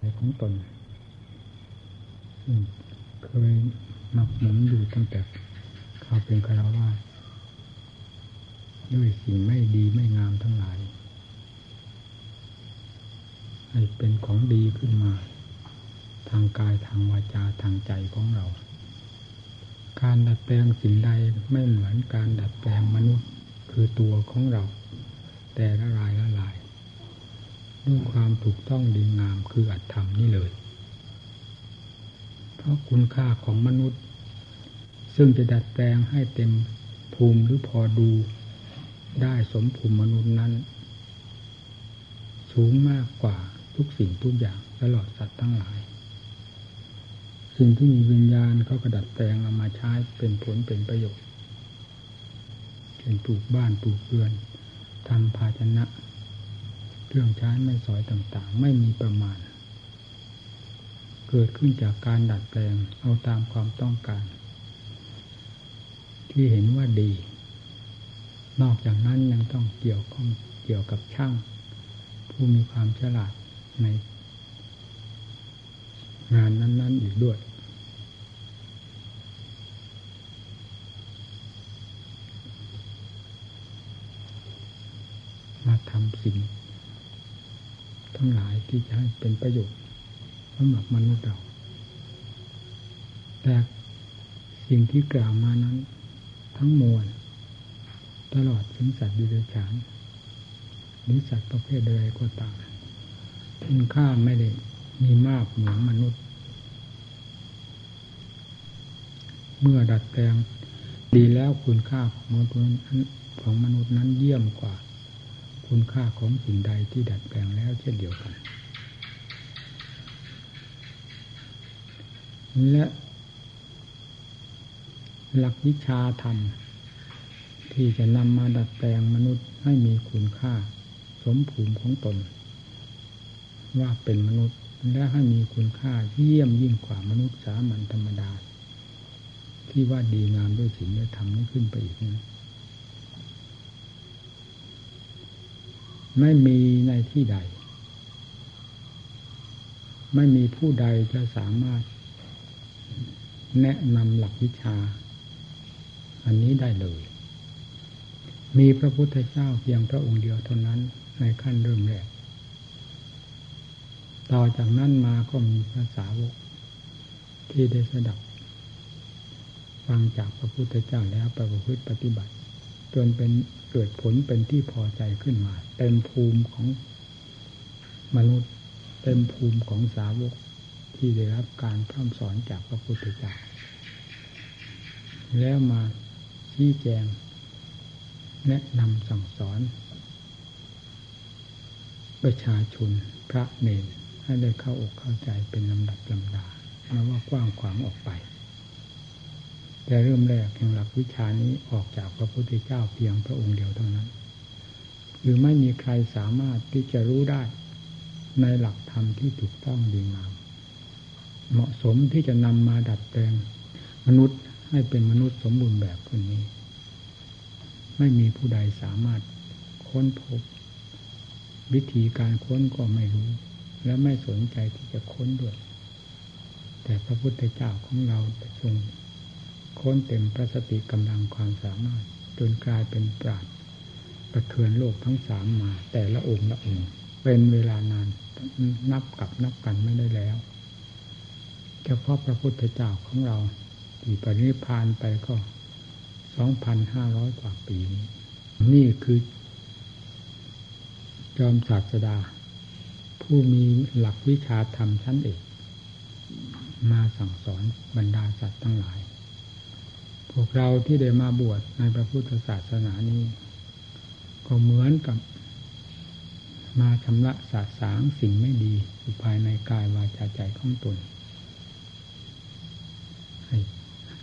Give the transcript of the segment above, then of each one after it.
ใของตนเคยหมักหมมอยู่ตั้งแต่เขาเป็นคารวาด้วยสิ่งไม่ดีไม่งามทั้งหลาย ให้เป็นของดีขึ้นมา ทางกายทางวาจาทางใจของเรา การดัดแปลงสิ่งใดไม่เหมือนการดัดแปลงมนุษย์คือตัวของเรา แต่ละลายละลาย ด้วยความถูกต้องดีงามคืออัตธรรมนี่เลย เพราะคุณค่าของมนุษย์ ซึ่งจะดัดแปลงให้เต็มภูมิหรือพอดูได้สมภูมิมนุษย์นั้น สูงมากกว่าทุกสิ่งทุกอย่างตลอดสัตว์ทั้งหลาย สิ่งที่มีวิญญาณเขากระดัดแปลงเอามาใช้เป็นผลเป็นประโยชน์เป็นปลูกบ้านปลูกเรือนทำภาชนะ เครื่องใช้ไม่สอยต่างๆ ไม่มีประมาณ เกิดขึ้นจากการดัดแปลงเอาตามความต้องการ ที่เห็นว่าดี นอกจากนั้นยังต้องเกี่ยวข้องเกี่ยวกับช่าง ผู้มีความฉลาดใน งานนั้น ๆ อีกด้วยมาทำสิ่ง ทั้งหลายที่จะให้เป็นประโยชน์สำหรับมนุษย์เรา แต่สิ่งที่กล่าวมานั้น ทั้งมวลตลอดถึงสัตว์ดิเรกชันหรือสัตว์ประเภทใดก็ตามคุณค่าไม่ได้มีมากเหมือนมนุษย์ เมื่อดัดแปลงดีแล้วคุณค่าของมนุษย์ของมนุษย์นั้นเยี่ยมกว่า คุณค่าของสิ่งใดที่ดัดแปลงแล้วเช่นเดียวกัน และหลักวิชาธรรม ที่จะนำมาดัดแปลงมนุษย์ให้มีคุณค่า สมภูมิของตน ว่าเป็นมนุษย์และให้มีคุณค่าเยี่ยมยิ่งกว่ามนุษย์สามัญธรรมดา ที่ว่าดีงามด้วยศีลและธรรมนี้ขึ้นไปอีกนะ ไม่มีในที่ใด ไม่มีผู้ใดจะสามารถ แนะนำหลักวิชา อันนี้ได้เลย มีพระพุทธเจ้าเพียงพระองค์เดียวเท่านั้นในขั้นเริ่มแรก ต่อจากนั้นมาก็มีพระสาวก ที่ได้สดับ ฟังจากพระพุทธเจ้าแล้วประพฤติปฏิบัติ จนเป็นเกิดผลเป็นที่พอใจขึ้นมาเต็มภูมิของมนุษย์เต็มภูมิของสาวกที่ได้รับการพร่ำสอนจากพระพุทธเจ้าแล้วมาชี้แจง แนะนำสั่งสอน ประชาชนพระเนรให้ได้เข้าอกเข้าใจเป็นลำดับลำดาแล้วว่ากว้างขวางออกไป แต่เริ่มแรกแห่งหลักวิชานี้ออกจากพระพุทธเจ้าเพียงพระองค์เดียวเท่านั้นหรือไม่มีใครสามารถที่จะรู้ได้ ในหลักธรรมที่ถูกต้องดีงามเหมาะสมที่จะนำมาดัดแปลงมนุษย์ให้เป็นมนุษย์สมบูรณ์แบบคนนี้ ไม่มีผู้ใดสามารถค้นพบ วิธีการค้นก็ไม่รู้ และไม่สนใจที่จะค้นด้วย แต่พระพุทธเจ้าของเราทรง ค้นเต็มพระสติกำลังความสามารถ จนกลายเป็นปราดประเทือนโลกทั้งสามมา แต่ละองค์ละองค์ เป็นเวลานานนับกับนับกันไม่ได้แล้วเฉพาะพระพุทธเจ้าของเราที่ปริพานไปก็สองพันห้าร้อยกว่าปีนี้นี่คือ จอมศาสดา ผู้มีหลักวิชาธรรมชั้นเอกมาสั่งสอนบรรดาสัตว์ทั้งหลาย พวกเราที่ได้มาบวชในพระพุทธศาสนานี้ ก็เหมือนกับ มาชำระสาสางสิ่งไม่ดีอยู่ภายในกายวาจาใจของตนให้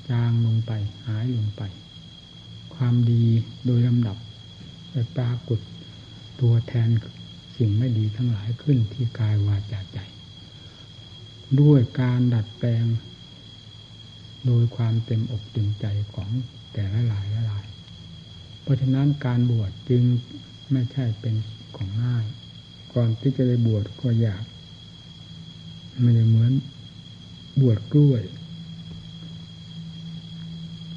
จางลงไป หายลงไป ความดีโดยลำดับไปปรากฏตัวแทนสิ่งไม่ดีทั้งหลายขึ้นที่กายวาจาใจ ด้วยการดัดแปลง โดยความเต็มอกเต็มใจของแต่ละหลายละหลาย เพราะฉะนั้นการบวชจึงไม่ใช่เป็นของง่าย ก่อนที่จะได้บวชก็อยากไม่ได้เหมือนบวชกล้วย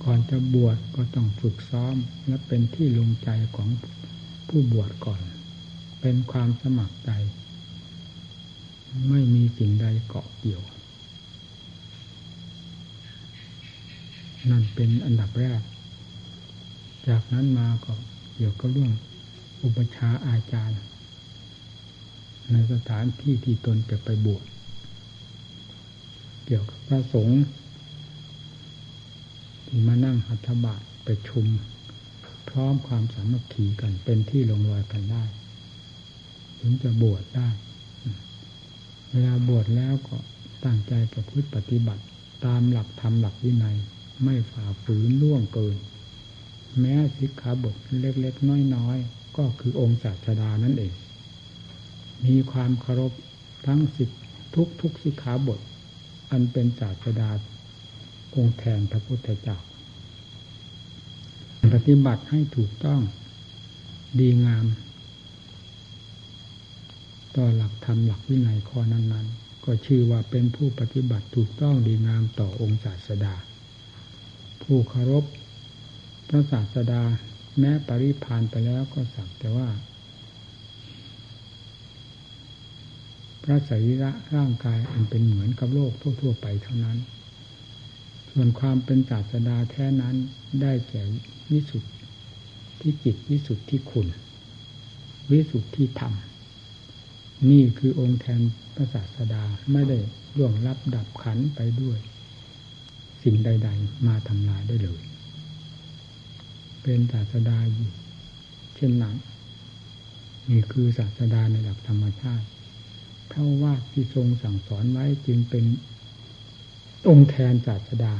ก่อนจะบวชก็ต้องฝึกซ้อมและเป็นที่ลงใจของผู้บวชก่อน เป็นความสมัครใจ ไม่มีสิ่งใดเกาะเกี่ยว นั่นเป็นอันดับแรก จากนั้นมาก็เกี่ยวกับเรื่องอุปชาอาจารย์ ในสถานที่ที่ตนจะไปบวชเกี่ยวกับพระสงฆ์ที่มานั่งหัตถบาตไปชุม พร้อมความสามัคคีกันเป็นที่ลงรอยกันได้ ถึงจะบวชได้ เวลาบวชแล้วก็ตั้งใจประพฤติปฏิบัติตามหลักธรรมหลักวินัย ไม่ฝ่าฝืนล่วงเกิน แม้สิกขาบทเล็กๆ น้อยๆ ก็คือองค์ศาสดานั่นเอง มีความเคารพทั้งสิบทุกทุกสิกขาบท อันเป็นศาสดาองค์แทนพระพุทธเจ้าปฏิบัติให้ถูกต้องดีงาม ต่อหลักธรรมหลักวินัยข้อนั้น ๆ ก็ชื่อว่าเป็นผู้ปฏิบัติถูกต้องดีงามต่อองค์ศาสดา ผู้เคารพพระศาสดาแม้ปริพานไปแล้วก็สักแต่ว่า พระสรีระร่างกายอันเป็นเหมือนกับโลกทั่วๆไปเท่านั้น ส่วนความเป็นศาสดาแท้นั้นได้แก่วิสุทธิจิตวิสุทธิคุณ วิสุทธิธรรม นี่คือองค์แทนพระศาสดาไม่ได้ล่วงลับดับขันไปด้วย สิ่งใด ๆ มาทำลายได้เลย เป็นศาสดาอยู่เช่นนั้นนี่คือศาสดาในหลักธรรมชาติเพราะว่าที่ทรงสั่งสอนไว้จึงเป็นองค์แทนศาสดา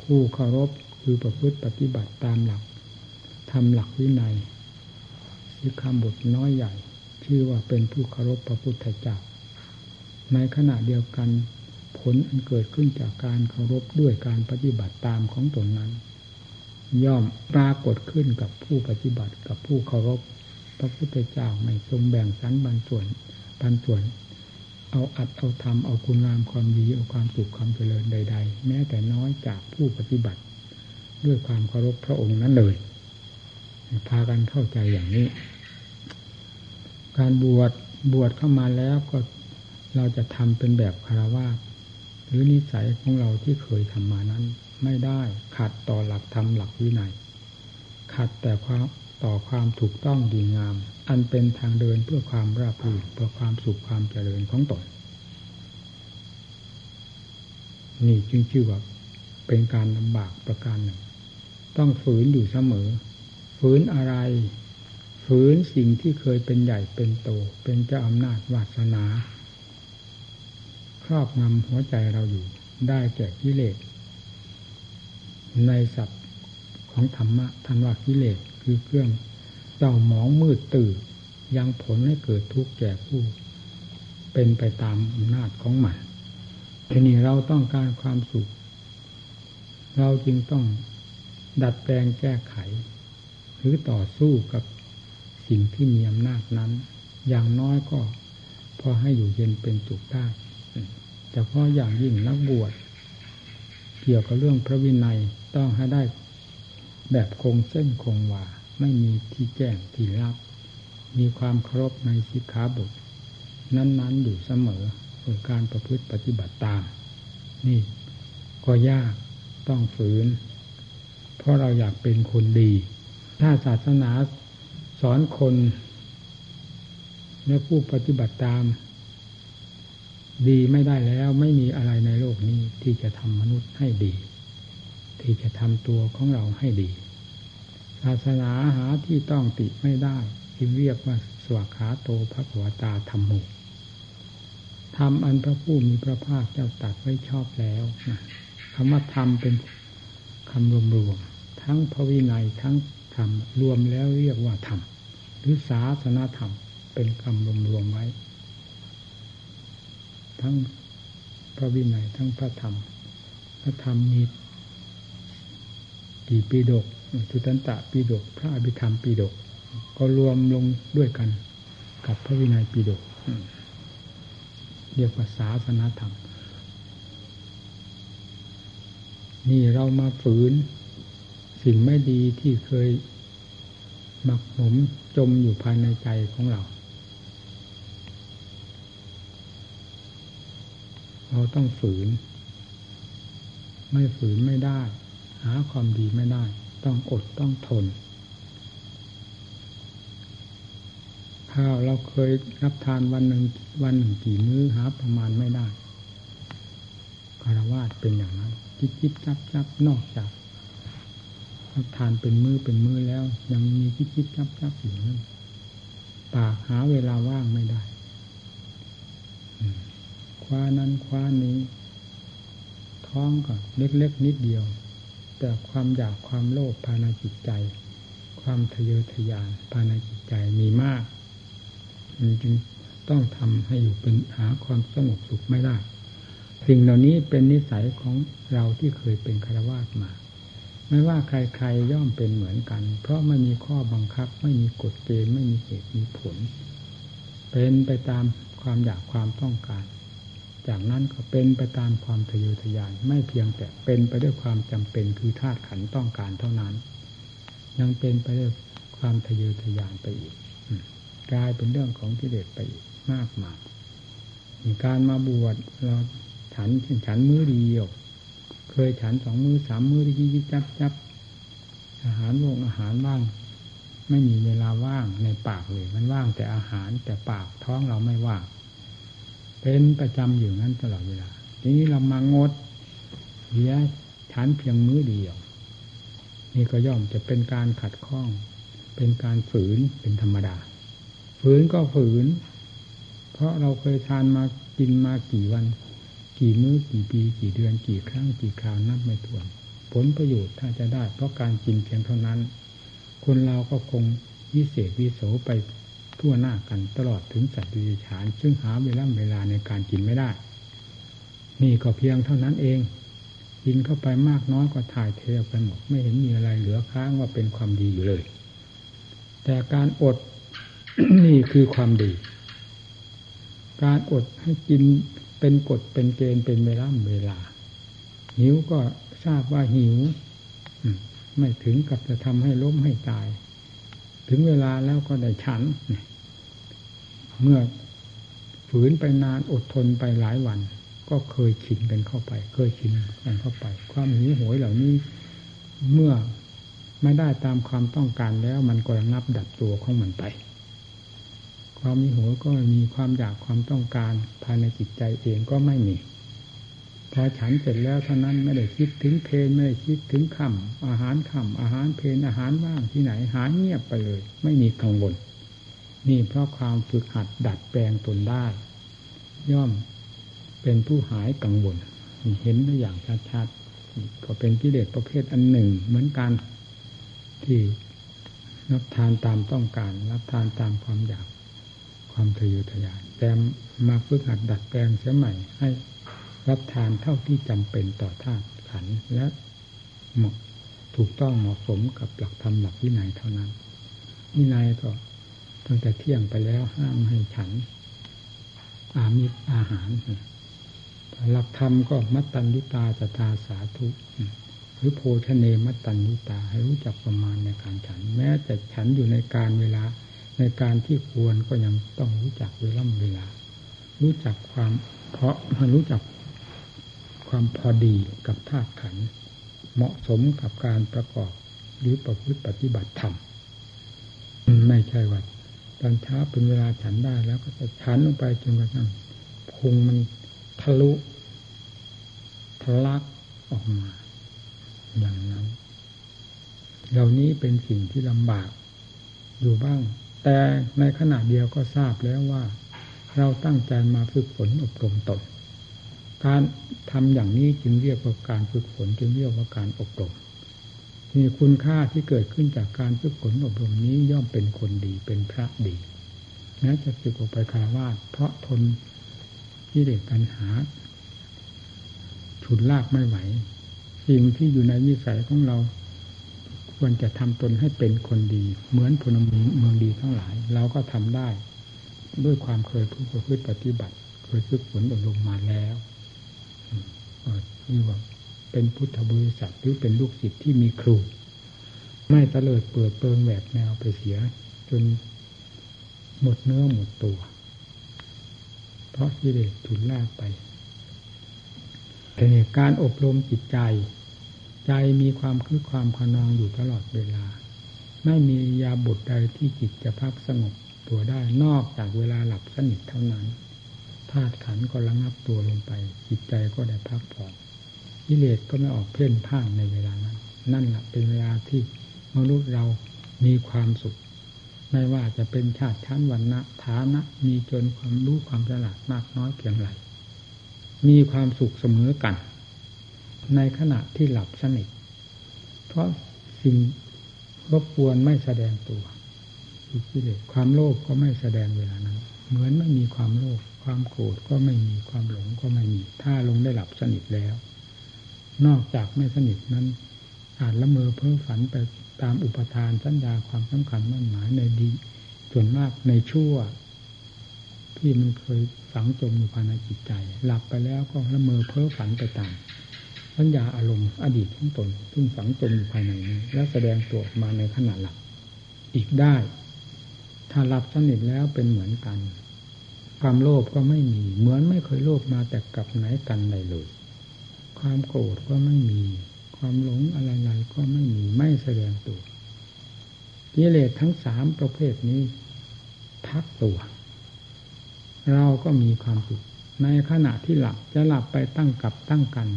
ผู้เคารพคือประพฤติปฏิบัติตามหลักทำหลักวินัยสิคำบทน้อยใหญ่ ชื่อว่าเป็นผู้เคารพพระพุทธเจ้าในขณะเดียวกัน ผลอันเกิดขึ้นจากการเคารพด้วยการปฏิบัติตามของตนนั้น ย่อมปรากฏขึ้นกับผู้ปฏิบัติกับผู้เคารพ พระพุทธเจ้าไม่ทรงแบ่งสรรบางส่วนบางส่วน เอาอัดเอาทำเอาคุณงามความดีเอาความสุขความเจริญใด ๆ แม้แต่น้อยจากผู้ปฏิบัติ ด้วยความเคารพพระองค์นั้นเลยพากันเข้าใจอย่างนี้ การบวชบวชเข้ามาแล้วก็เราจะทำเป็นแบบคารวะ หรือนิสัยของเราที่เคยทำมานั้น ไม่ได้ขัดต่อหลักธรรมหลักวินัยขัดแต่ความต่อความถูกต้องดีงาม อันเป็นทางเดินเพื่อความราบรื่นเพื่อความสุขความเจริญของตนนี่จึงชื่อว่าเป็นการลำบากประการหนึ่ง ต้องฝืนอยู่เสมอ ฝืนอะไร ฝืนสิ่งที่เคยเป็นใหญ่เป็นโต เป็นเจ้าอำนาจวาสนา ครอบงำหัวใจเราอยู่ ได้แก่กิเลส ในศัพท์ของธรรมะทันว่ากิเลสคือเครื่องเจ้าหมองมืดตื่นยังผลให้เกิดทุกข์แก่ผู้ เป็นไปตามอำนาจของมันทีนี้เราต้องการความสุข เราจึงต้องดัดแปลงแก้ไข หรือต่อสู้กับสิ่งที่มีอำนาจนั้น อย่างน้อยก็พอให้อยู่เย็นเป็นสุขได้ แต่พออย่างยิ่งนักบวชเกี่ยวกับเรื่องพระวินัยต้องให้ได้แบบคงเส้นคงวาไม่มีที่แจ้งที่รับ มีความเคารพในสิกขาบทนั้น ๆ อยู่เสมอโดยการประพฤติปฏิบัติตาม นี่ก็ยากต้องฝืน เพราะเราอยากเป็นคนดี ถ้าศาสนาสอนคน และผู้ปฏิบัติตาม ดีไม่ได้แล้วไม่มีอะไรในโลกนี้ที่จะทำมนุษย์ให้ดี ที่จะทำตัวของเราให้ดี ศาสนาหาที่ต้องติไม่ได้ที่เรียกว่าสวากขาโตพระขวตาธรรมโมทำอันพระผู้มีพระภาคเจ้าตัดไว้ชอบแล้วนะคำว่าธรรมเป็นคำรวมๆทั้งพระวินัยทั้งธรรมรวมแล้วเรียกว่าธรรมหรือศาสนาธรรมเป็นคำรวมๆไว้ ทั้งพระวินัยทั้งพระธรรม พระธรรมมีกี่ปีดกสุตันตะปีดก พระอภิธรรมปีดก ก็รวมลงด้วยกันกับพระวินัยปีดกเรียกว่าศาสนาธรรม นี่เรามาฝืน สิ่งไม่ดีที่เคยหมักหมมจมอยู่ภายในใจของเรา เราต้องฝืน ไม่ฝืนไม่ได้ หาความดีไม่ได้ ต้องอดต้องทน ข้าวเราเคยรับทานวันหนึ่งวันหนึ่งกี่มื้อหาประมาณไม่ได้คารวาสเป็นอย่างนั้นจิบจิบจับจับนอกจากรับทานเป็นมือเป็นมือแล้ว ยังมีจิบจิบจับจับอยู่นั้นปากหาเวลาว่างไม่ได้ คว้านั้นคว้านี้ ท้องก็เล็กๆนิดเดียว แต่ความอยากความโลภภายในจิตใจ ความทะเยอทะยานภายในจิตใจมีมากมันจึงต้องทำให้อยู่เป็นหาความสงบสุขไม่ได้ สิ่งเหล่านี้เป็นนิสัยของเราที่เคยเป็นคารวาสมา ไม่ว่าใครๆย่อมเป็นเหมือนกัน เพราะไม่มีข้อบังคับ ไม่มีกฎเกณฑ์ไม่มีเหตุมีผล เป็นไปตามความอยากความต้องการ จากนั้นก็เป็นไปตามความทะเยอทะยาน ไม่เพียงแต่เป็นไปด้วยความจำเป็นคือธาตุขันต้องการเท่านั้น ยังเป็นไปด้วยความทะเยอทะยานไปอีกกลายเป็นเรื่องของกิเลสไปอีกมากมายการมาบวชเราฉันเช่นฉันมือเดียว เคยฉันสองมือสามมือที่ยิบจับจับอาหารวงอาหารว่าง ไม่มีเวลาว่างในปากเลย มันว่างแต่อาหารแต่ปากท้องเราไม่ว่าง เป็นประจำอยู่นั้นตลอดเวลา ทีนี้เรามางดเดียฉันเพียงมือเดียว นี่ก็ย่อมจะเป็นการขัดข้อง เป็นการฝืนเป็นธรรมดา ฝืนก็ฝืน เพราะเราเคยทานมากินมากี่วัน กี่มื้อกี่ปี กี่เดือน กี่ครั้งกี่คราวนับไม่ถ้วน ผลประโยชน์ถ้าจะได้ เพราะการกินเพียงเท่านั้น คนเราก็คงวิเศษวิโสไป ทั่วหน้ากันตลอดถึงสัตว์ดิฉาน ซึ่งหาเวลาเวลาในการกินไม่ได้ นี่ก็เพียงเท่านั้นเอง กินเข้าไปมากน้อยก็ถ่ายเทไปหมดไม่เห็นมีอะไรเหลือค้างว่าเป็นความดีอยู่เลย แต่การอดนี่คือความดี การอดให้กินเป็นกฎเป็นเกณฑ์เป็นเวลาเวลา หิวก็ทราบว่าหิว ไม่ถึงกับจะทำให้ล้มให้ตาย ถึงเวลาแล้วก็ได้ฉัน เมื่อฝืนไปนานอดทนไปหลายวัน ก็เคยชินกันเข้าไป เคยชินกันเข้าไป ความหิวโหยเหล่านี้ เมื่อไม่ได้ตามความต้องการแล้วมันก็ระงับดับตัวของมันไป ความหัวก็ไม่มีความอยากความต้องการภายในจิตใจเองก็ไม่มี พอฉันเสร็จแล้วเท่านั้นไม่ได้คิดถึงเพลนไม่ได้คิดถึงคำอาหารคำอาหารเพลนอาหารว่างที่ไหนหายเงียบไปเลย ไม่มีกังวล นี่เพราะความฝึกหัดดัดแปลงตนได้ ย่อมเป็นผู้หายกังวลเห็นได้อย่างชัดๆก็เป็นกิเลสประเภทอันหนึ่ง เหมือนกันที่รับทานตามต้องการ รับทานตามความอยาก ความทะเยอทะยานแต่มาฝึกหัดดัดแปลงเสียใหม่ให้ รับทานเท่าที่จำเป็นต่อธาตุขันและเหมาะถูกต้องเหมาะสมกับหลักธรรมหลักวินัยเท่านั้นวินัยก็ตั้งแต่เที่ยงไปแล้วห้ามให้ฉัน อามิตรอาหารหลักธรรมก็มัตตัญญุตาสตาสาธุหรือโพชเนมัตตัญญุตา ให้รู้จักประมาณในการฉัน แม้แต่ฉันอยู่ในการเวลาในการที่ควรก็ยังต้องรู้จักเวลาเวลา รู้จักความเพราะรู้จัก ความพอดีกับธาตุขัน เหมาะสมกับการประกอบหรือประพฤติปฏิบัติธรรมไม่ใช่ว่าตอนเช้าเป็นเวลาฉันได้แล้วก็จะฉันลงไปจนกระทั่งพุงมันทะลุทะลักออกมา อย่างนั้น เหล่านี้เป็นสิ่งที่ลำบากอยู่บ้าง แต่ในขณะเดียวก็ทราบแล้วว่า เราตั้งใจมาฝึกฝนอบรมตน การทำอย่างนี้จึงเรียกว่าการฝึกฝนจึงเรียกว่าการอบรมมีคุณค่าที่เกิดขึ้นจากการฝึกฝนอบรมนี้ย่อมเป็นคนดีเป็นพระดีแม้จะสึกออกไปคารวาสเพราะทนที่เด็กปัญหาฉุดลากไม่ไหว สิ่งที่อยู่ในวิสัยของเรา ควรจะทำตนให้เป็นคนดี เหมือนพลเมืองดีทั้งหลาย เราก็ทำได้ ด้วยความเคยพูดประพฤติปฏิบัติ เคยฝึกฝนอบรมมาแล้ว นี่ว่าเป็นพุทธบริษัทหรือเป็นลูกศิษย์ที่มีครู ไม่เตลิดเปิดเปิงแหวกแนวไปเสีย จนหมดเนื้อหมดตัว เพราะกิเลสถุนลากไปแต่เนี่ยการอบรมจิตใจ ใจมีความคือความขนองอยู่ตลอดเวลา ไม่มียาบทใดที่จิตจะพักสงบตัวได้นอกจากเวลาหลับสนิทเท่านั้น ธาตุขันก็ระงับตัวลงไป จิตใจก็ได้พักผ่อนกิเลสก็ไม่ออกเพ่นพ่านในเวลานั้น นั่นแหละเป็นเวลาที่มนุษย์เรามีความสุข ไม่ว่าจะเป็นชาติชั้นวันนะฐานะ มีจนความรู้ความฉลาดมากน้อยเพียงไรมีความสุขเสมอกัน ในขณะที่หลับสนิทเพราะสิ่งรบกวนไม่แสดงตัวกิเลสความโลภก็ไม่แสดงเวลานั้น เหมือนไม่มีความโลภความโกรธก็ไม่มีความหลงก็ไม่มี ถ้าลงได้หลับสนิทแล้ว นอกจากไม่สนิทนั้น อาจละเมอเพ้อฝันไปตามอุปทานสัญญาความสำคัญมั่นหมายในดี ส่วนมากในชั่ว ที่มันเคยฝังจมอยู่ภายในจิตใจ หลับไปแล้วก็ละเมอเพ้อฝันไปตามสัญญาอารมณ์อดีตของตนซึ่งฝังจมอยู่ภายในนี้ และแสดงตัวมาในขณะหลับอีกได้ ถ้าหลับสนิทแล้วเป็นเหมือนกัน ความโลภก็ไม่มี เหมือนไม่เคยโลภมาแต่กับไหนกันใดเลย ความโกรธก็ไม่มี ความหลงอะไรๆก็ไม่มีไม่แสดงตัวกิเลสทั้งสามประเภทนี้ พักตัว เราก็มีความสุขในขณะที่หลับจะหลับไปตั้งกับตั้งกัน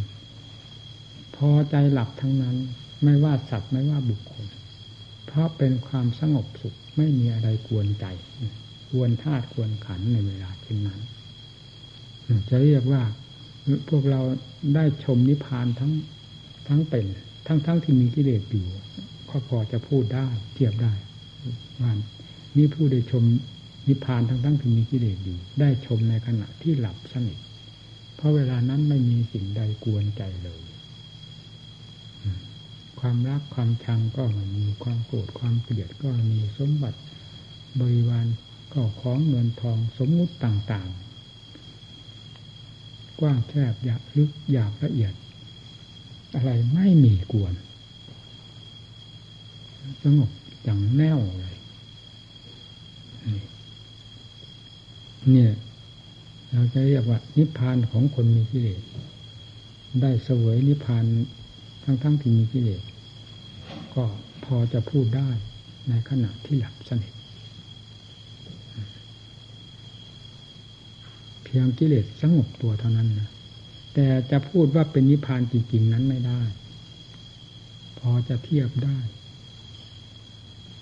พอใจหลับทั้งนั้น ไม่ว่าสัตว์ไม่ว่าบุคคล เพราะเป็นความสงบสุข ไม่มีอะไรกวนใจควรธาตุควรขันในเวลาเช่นนั้น จะเรียกว่าพวกเราได้ชมนิพพานทั้งทั้งเป็น ทั้งทั้งที่มีกิเลสอยู่ก็พอจะพูดได้เทียบได้ว่านี่ผู้ได้ชมนิพพานทั้งทั้งที่มีกิเลสอยู่ ได้ชมในขณะที่หลับสนิทเพราะเวลานั้นไม่มีสิ่งใดกวนใจเลย ความรักความชังก็มีความโกรธความเกลียดก็มีสมบัติบริวารก็ของเงินทองสมมุติต่างๆ กว้างแคบหยาบลึกหยาบละเอียด อะไรไม่มีกวนสงบอย่างแน่วเลยเนี่ย เราจะเรียกว่า นิพพานของคนมีกิเลสได้เสวยนิพพานทั้งๆทที่มีกิเลส ก็พอจะพูดได้ในขณะที่หลับสนิท เพียงกิเลสสงบตัวเท่านั้นนะแต่จะพูดว่าเป็นนิพพานจริงๆนั้นไม่ได้ พอจะเทียบได้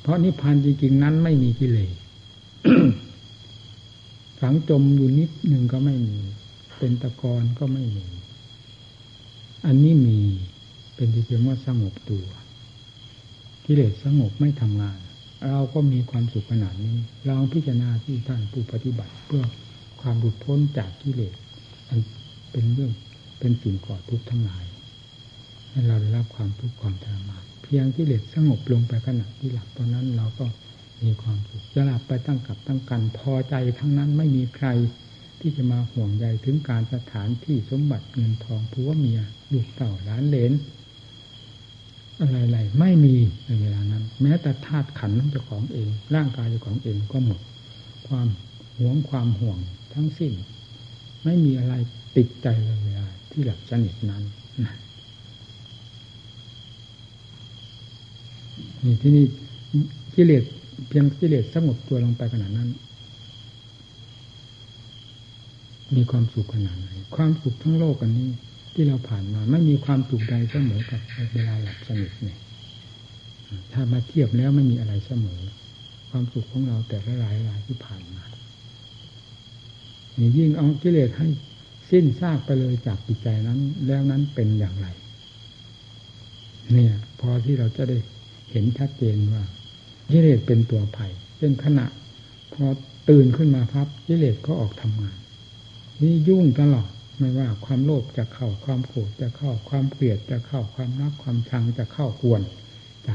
เพราะนิพพานจริงๆนั้นไม่มีกิเลสฝังจมอยู่นิดหนึ่งก็ไม่มี เป็นตะกอนก็ไม่มี อันนี้มีเป็นที่เพียงว่าสงบตัว กิเลสสงบไม่ทำงาน เราก็มีความสุขขนาดนี้ลองพิจารณาที่ท่านผู้ปฏิบัติเพื่อความหลุดพ้นจากกิเลสอันเป็นเรื่องเป็นสิ่งก่อทุกข์ทั้งหลายให้เราได้รับความทุกข์ความทรมานเพียงกิเลสสงบลงไปขณะที่หลับตอนนั้นเราก็มีความสุขจะหลับไปตั้งกับตั้งกันพอใจทั้งนั้นไม่มีใครที่จะมาห่วงใยถึงการสถานที่สมบัติเงินทองผัวเมียลูกเต่าล้านเลน อะไรๆไม่มีในเวลานั้น แม้แต่ธาตุขันของเจ้าของเอง ร่างกายเจ้าของเองก็หมด ความหวงความห่วงทั้งสิ้น ไม่มีอะไรติดใจเลยเวลาที่หลับสนิทนั้นนี่ที่นี่กิเลสเพียงกิเลสสงบตัวลงไปขนาดนั้น มีความสุขขนาดไหนความสุขทั้งโลกอันนี้ ที่เราผ่านมาไม่มีความสุขใดเสมอกับเวลาหลับสนิทเนี่ยถ้ามาเทียบแล้วไม่มีอะไรเสมอ ความสุขของเราแต่ละหลายหลายที่ผ่านมายิ่งเอากิเลสให้สิ้นซากไปเลยจากจิตใจนั้น แล้วนั้นเป็นอย่างไร เนี่ย พอที่เราจะได้เห็นชัดเจนว่ากิเลสเป็นตัวภัยเป็นขณะ พอตื่นขึ้นมาครับกิเลสก็ออกทำงาน นี่ยุ่งตลอด ไม่ว่าความโลภจะเข้าความโกรธจะเข้าความเกลียดจะเข้าความรักความชังจะเข้ากวนใจ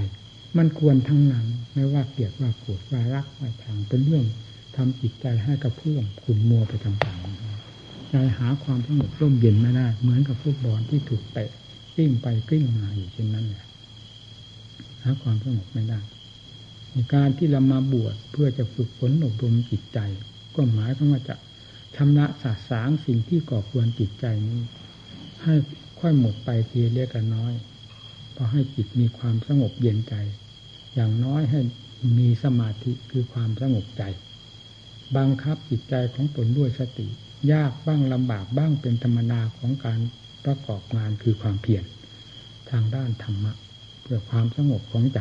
มันควรทั้งนั้น ไม่ว่าเกลียดว่าโกรธว่ารักว่าชังเป็นเรื่องทำจิตใจให้กระเพื่อมขุ่นมัวไปต่างๆใจหาความสงบร่มเย็นไม่ได้เหมือนกับฟุตบอลที่ถูกเตะกลิ้งไปกลิ้งมาอยู่เช่นนั้นแหละหาความสงบไม่ได้ในการที่เรามาบวชเพื่อจะฝึกฝนอบรมจิตใจ ก็หมายถึงว่าจะ ชำระสาสางสิ่งที่ก่อควรจิตใจนี้ ให้ค่อยหมดไปทีเล็กกัน้อยพอให้จิตมีความสงบเย็นใจ อย่างน้อยให้มีสมาธิคือความสงบใจ บังคับจิตใจของตนด้วยสติ ยากบ้างลำบากบ้างเป็นธรรมดาของการประกอบงานคือความเพียรทางด้านธรรมะ เพื่อความสงบของใจ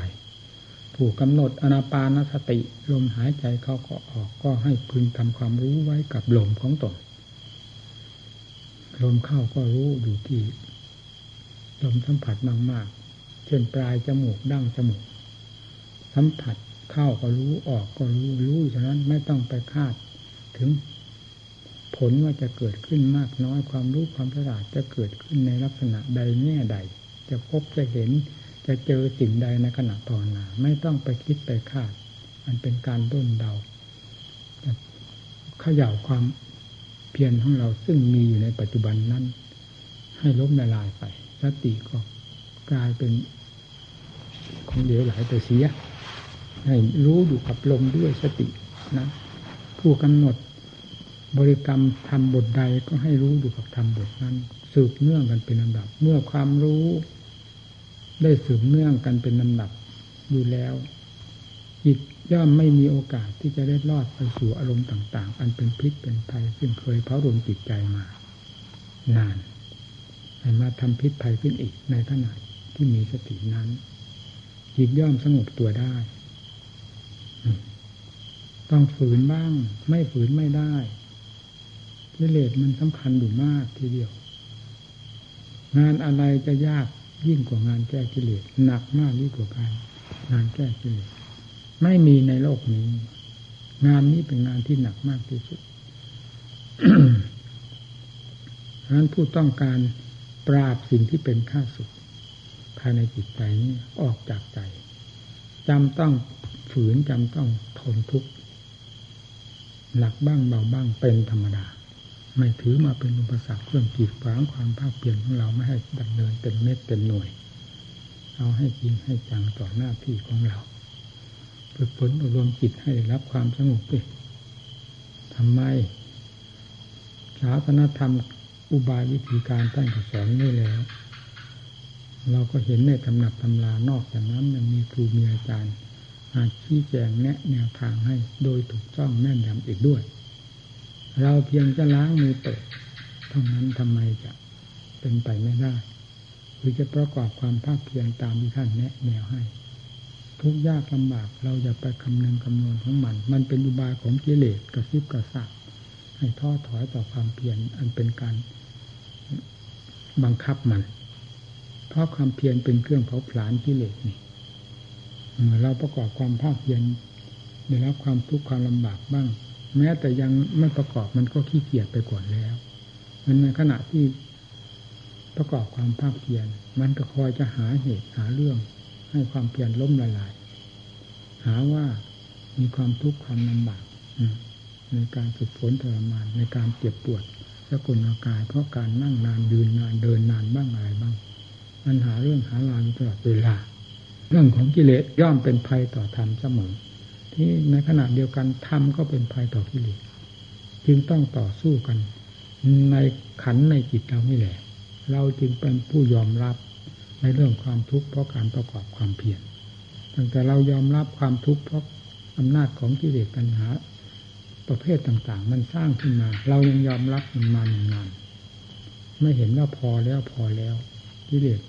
ผู้กำหนดอนาปานสติลมหายใจเข้าก็ออกก็ให้พึงทำความรู้ไว้กับลมของตนลมเข้าก็รู้อยู่ที่ลมสัมผัสมากๆเช่นปลายจมูกดั้งจมูก สัมผัสเข้าก็รู้ออกก็รู้รู้ฉะนั้นไม่ต้องไปคาด ถึงผลว่าจะเกิดขึ้นมากน้อยความรู้ความฉลาดจะเกิดขึ้นในลักษณะใดแง่ใด จะพบจะเห็น จะเจอสิ่งใดในขณะภาวนา ไม่ต้องไปคิดไปคาด มันเป็นการด้นเดาเขย่าความเพียรของเราซึ่งมีอยู่ในปัจจุบันนั้น ให้ล้มละลายไปสติก็กลายเป็นของเหลวไหลไปเสียให้รู้อยู่กับลมด้วยสตินะผู้กำหนดบริกรรมทำบทใดก็ให้รู้อยู่กับทำบทนั้น สืบเนื่องกันเป็นลำดับ เมื่อความรู้ ได้สืบเนื่องกันเป็นลำดับอยู่แล้วจิตย่อมไม่มีโอกาสที่จะได้รอดไปสู่อารมณ์ต่าง ๆ อันเป็นพิษเป็นภัยซึ่งเคยเผารมจิตใจมา นานให้มาทำพิษภัยขึ้นอีกในขณะที่มีสตินั้น จิตย่อมสงบตัวได้ ต้องฝืนบ้าง ไม่ฝืนไม่ได้กิเลสมันสำคัญอยู่มากทีเดียว งานอะไรจะยาก ยิ่งกว่างานแก้กิเลสหนักมากยิ่งกว่าการงานแก้กิเลสไม่มีในโลกนี้ งานนี้เป็นงานที่หนักมากที่สุดฉะนั้นผู้ต้องการปราบสิ่งที่เป็นข้าศึกภายในจิตใจนี้ออกจากใจจำต้องฝืนจำต้องทนทุกข์หนักบ้างเบาบ้างเป็นธรรมดา ไม่ถือมาเป็นอุปสรรคเครื่องกีดขวางความภาคเปลี่ยนของเราไม่ให้ดำเนินเป็นเม็ดเป็นหน่วย เอาให้จริงให้จังต่อหน้าที่ของเราฝึกฝนอบรมจิตให้รับความสงบดิทำไมศาสนธรรมอุบายวิธีการท่านก็สอนไว้แล้ว เราก็เห็นในตำหนักตำรานอกจากนั้นยังมีครูมีอาจารย์มาชี้แจงแนะแนวทางให้โดยถูกต้องแม่นยำอีกด้วย เราเพียงจะล้างมือเปิดเท่านั้นทำไมจะเป็นไปไม่ได้หรือจะประกอบความภาคเพียรตามที่ท่านแนะแนวให้ ทุกยากลำบากเราจะไปคำนึงคำนวณของมัน มันเป็นอุบายของกิเลสกระซิบกระซาบให้ท้อถอยต่อความเพียรอันเป็นการบังคับมัน เพราะความเพียรเป็นเครื่องเผาผลาญกิเลสนี่เราประกอบความภาคเพียรได้รับความทุกข์ความลำบากบ้าง แม้แต่ยังไม่ประกอบมันก็ขี้เกียจไปก่อนแล้วมันในขณะที่ประกอบความภาคเพียรมันก็คอยจะหาเหตุหาเรื่อง ให้ความเพียรล้มละลาย หาว่ามีความทุกข์ความลำบากในการฝึกฝนทรมานในการเจ็บปวดสกุลอากายเพราะการนั่งนานยืนนานเดินนานบ้างอะไรบ้าง มันหาเรื่องหาราวตลอดเวลา เรื่องของกิเลสย่อมเป็นภัยต่อธรรมเสมอ ที่ในขณะเดียวกันธรรมก็เป็นภัยต่อกิเลสจึงต้องต่อสู้กัน ในขันในจิตเรานี่แหละ เราจึงเป็นผู้ยอมรับในเรื่องความทุกข์เพราะการประกอบความเพียรตั้งแต่เรายอมรับความทุกข์เพราะอำนาจของกิเลสปัญหา ประเภทต่างๆ มันสร้างขึ้นมา เรายังยอมรับมันมานานไม่เห็นว่าพอแล้วพอแล้วกิเลส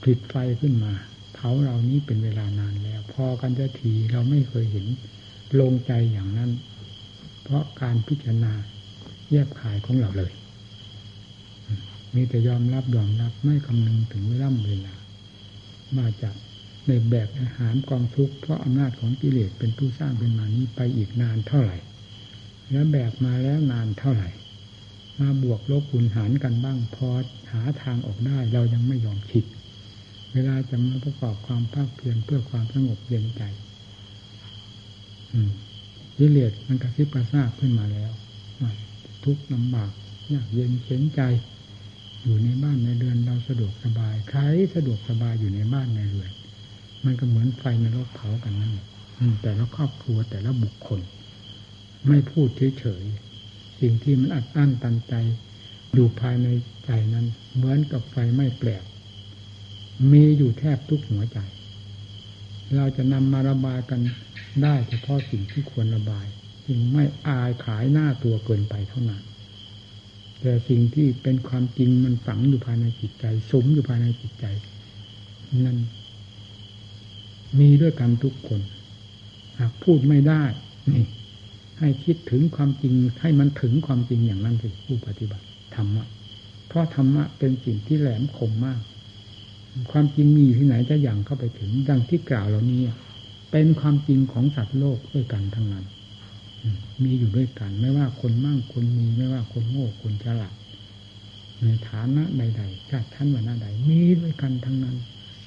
ผลิตไฟขึ้นมา เผาเรานี้เป็นเวลานานแล้ว พอกันจะทีเราไม่เคยเห็นลงใจอย่างนั้น เพราะการพิจารณาแยบขายของเราเลย มีแต่ยอมรับยอมรับไม่คำนึงถึงเวลาเวลามาจากในแบบอาหารกองทุกข์เพราะอำนาจของกิเลสเป็นผู้สร้างเป็นมานี้ไปอีกนานเท่าไหร่ แล้วแบบมาแล้วนานเท่าไหร่ มาบวกลบคูณหารกันบ้างพอหาทางออกได้เรายังไม่ยอมคิด เวลาจะมาประกอบความภาคเพียรเพื่อความสงบเย็นใจกิเลสมันกระซิบกระซาบขึ้นมาแล้วทุกข์ลำบากยากเย็นเข็นใจ อยู่ในบ้านในเรือนเราสะดวกสบายใครสะดวกสบายอยู่ในบ้านในเรือน มันก็เหมือนไฟในรถเผากันนั่นแต่ละครอบครัวแต่ละบุคคล ไม่พูดเฉยๆสิ่งที่มันอัดอั้นตันใจ อยู่ภายในใจนั้น เหมือนกับไฟไม่แปลก มีอยู่แทบทุกหัวใจ เราจะนำมาระบายกันได้เฉพาะสิ่งที่ควรระบาย จึงไม่อายขายหน้าตัวเกินไปเท่านั้น แต่สิ่งที่เป็นความจริงมันฝังอยู่ภายในจิตใจ สมอยู่ภายในจิตใจ นั่นมีด้วยกันทุกคน หากพูดไม่ได้ นี่ ให้คิดถึงความจริงให้มันถึงความจริงอย่างนั้นสิผู้ปฏิบัติธรรมะเพราะธรรมะเป็นสิ่งที่แหลมคมมาก ความจริงมีที่ไหนจะอย่างเข้าไปถึง ดังที่กล่าวเหล่านี้ เป็นความจริงของสัตว์โลกด้วยกันทั้งนั้นมีอยู่ด้วยกัน ไม่ว่าคนมั่งคนมีไม่ว่าคนโง่คนฉลาดในฐานะใดๆชาติท่านวันใด มีด้วยกันทั้งนั้น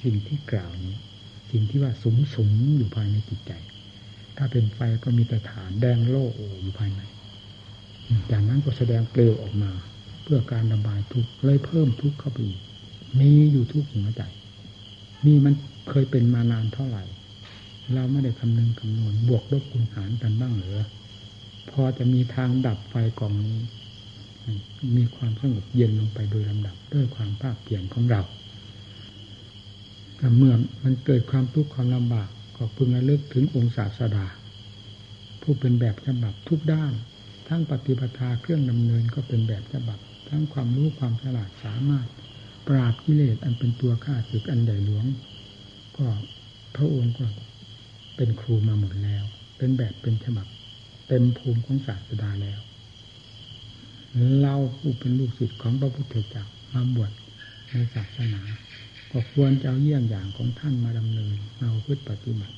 สิ่งที่กล่าวนี้ สิ่งที่ว่าสมสมอยู่ภายในจิตใจ ถ้าเป็นไฟก็มีแต่ฐานแดงโล่อยู่ภายใน จากนั้นก็แสดงเปลวออกมา เพื่อการระบายทุกข์เลยเพิ่มทุกข์เข้าไปอีก มีอยู่ทุกหัวใจนี่มันเคยเป็นมานานเท่าไหร่ เราไม่ได้คำนึงคำนวณบวกลบคูณหารกันบ้างหรือพอจะมีทางดับไฟกองนี้ มีความสงบเย็นลงไปโดยลำดับด้วยความภาคเปลี่ยนของเราแต่เมื่อมันเกิดความทุกข์ความลำบากก็พึงระลึกถึงองค์ศาสดา ผู้เป็นแบบฉบับทุกด้าน ทั้งปฏิปทาเครื่องดำเนินก็เป็นแบบฉบับ ทั้งความรู้ความฉลาดสามารถ ปราบกิเลสอันเป็นตัวข้าศึกอันใหญ่หลวง ก็พระองค์ก็เป็นครูมาหมดแล้ว เป็นแบบเป็นฉบับ เต็มภูมิของศาสดาแล้ว เราผู้เป็นลูกศิษย์ของพระพุทธเจ้ามาบวชในศาสนา ก็ควรจะเอาเยี่ยงอย่างของท่านมาดำเนินเราพึ่ปฏิบัติ